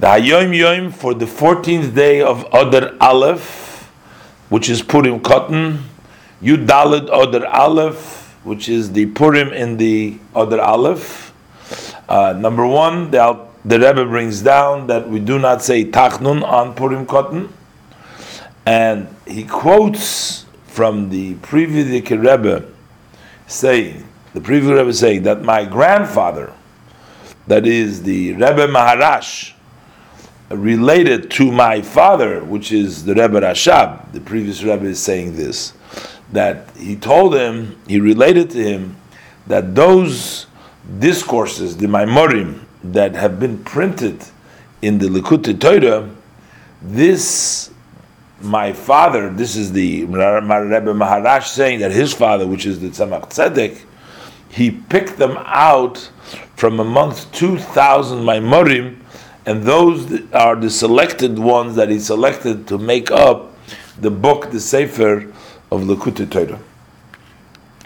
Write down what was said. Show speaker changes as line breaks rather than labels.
The Hayom Yom for the 14th day of Adar Aleph, which is Purim Katan, Yud Daled Adar Aleph, which is the Purim in the Adar Aleph. Uh, number one, the, the Rebbe brings down that we do not say Tachnun on Purim Katan, and he quotes from the previous Rebbe saying, the previous Rebbe saying that my grandfather, that is the Rebbe Maharash, related to my father, which is the Rebbe Rashab, the previous Rebbe is saying this, that he told him, he related to him, that those discourses, the Maimorim, that have been printed in the Likutei Torah, this, my father, this is the Rebbe Maharash saying that his father, which is the Tzemach Tzedek, he picked them out from amongst 2,000 Maimorim and those are the selected ones that he selected to make up the book, the Sefer of Likutei Torah.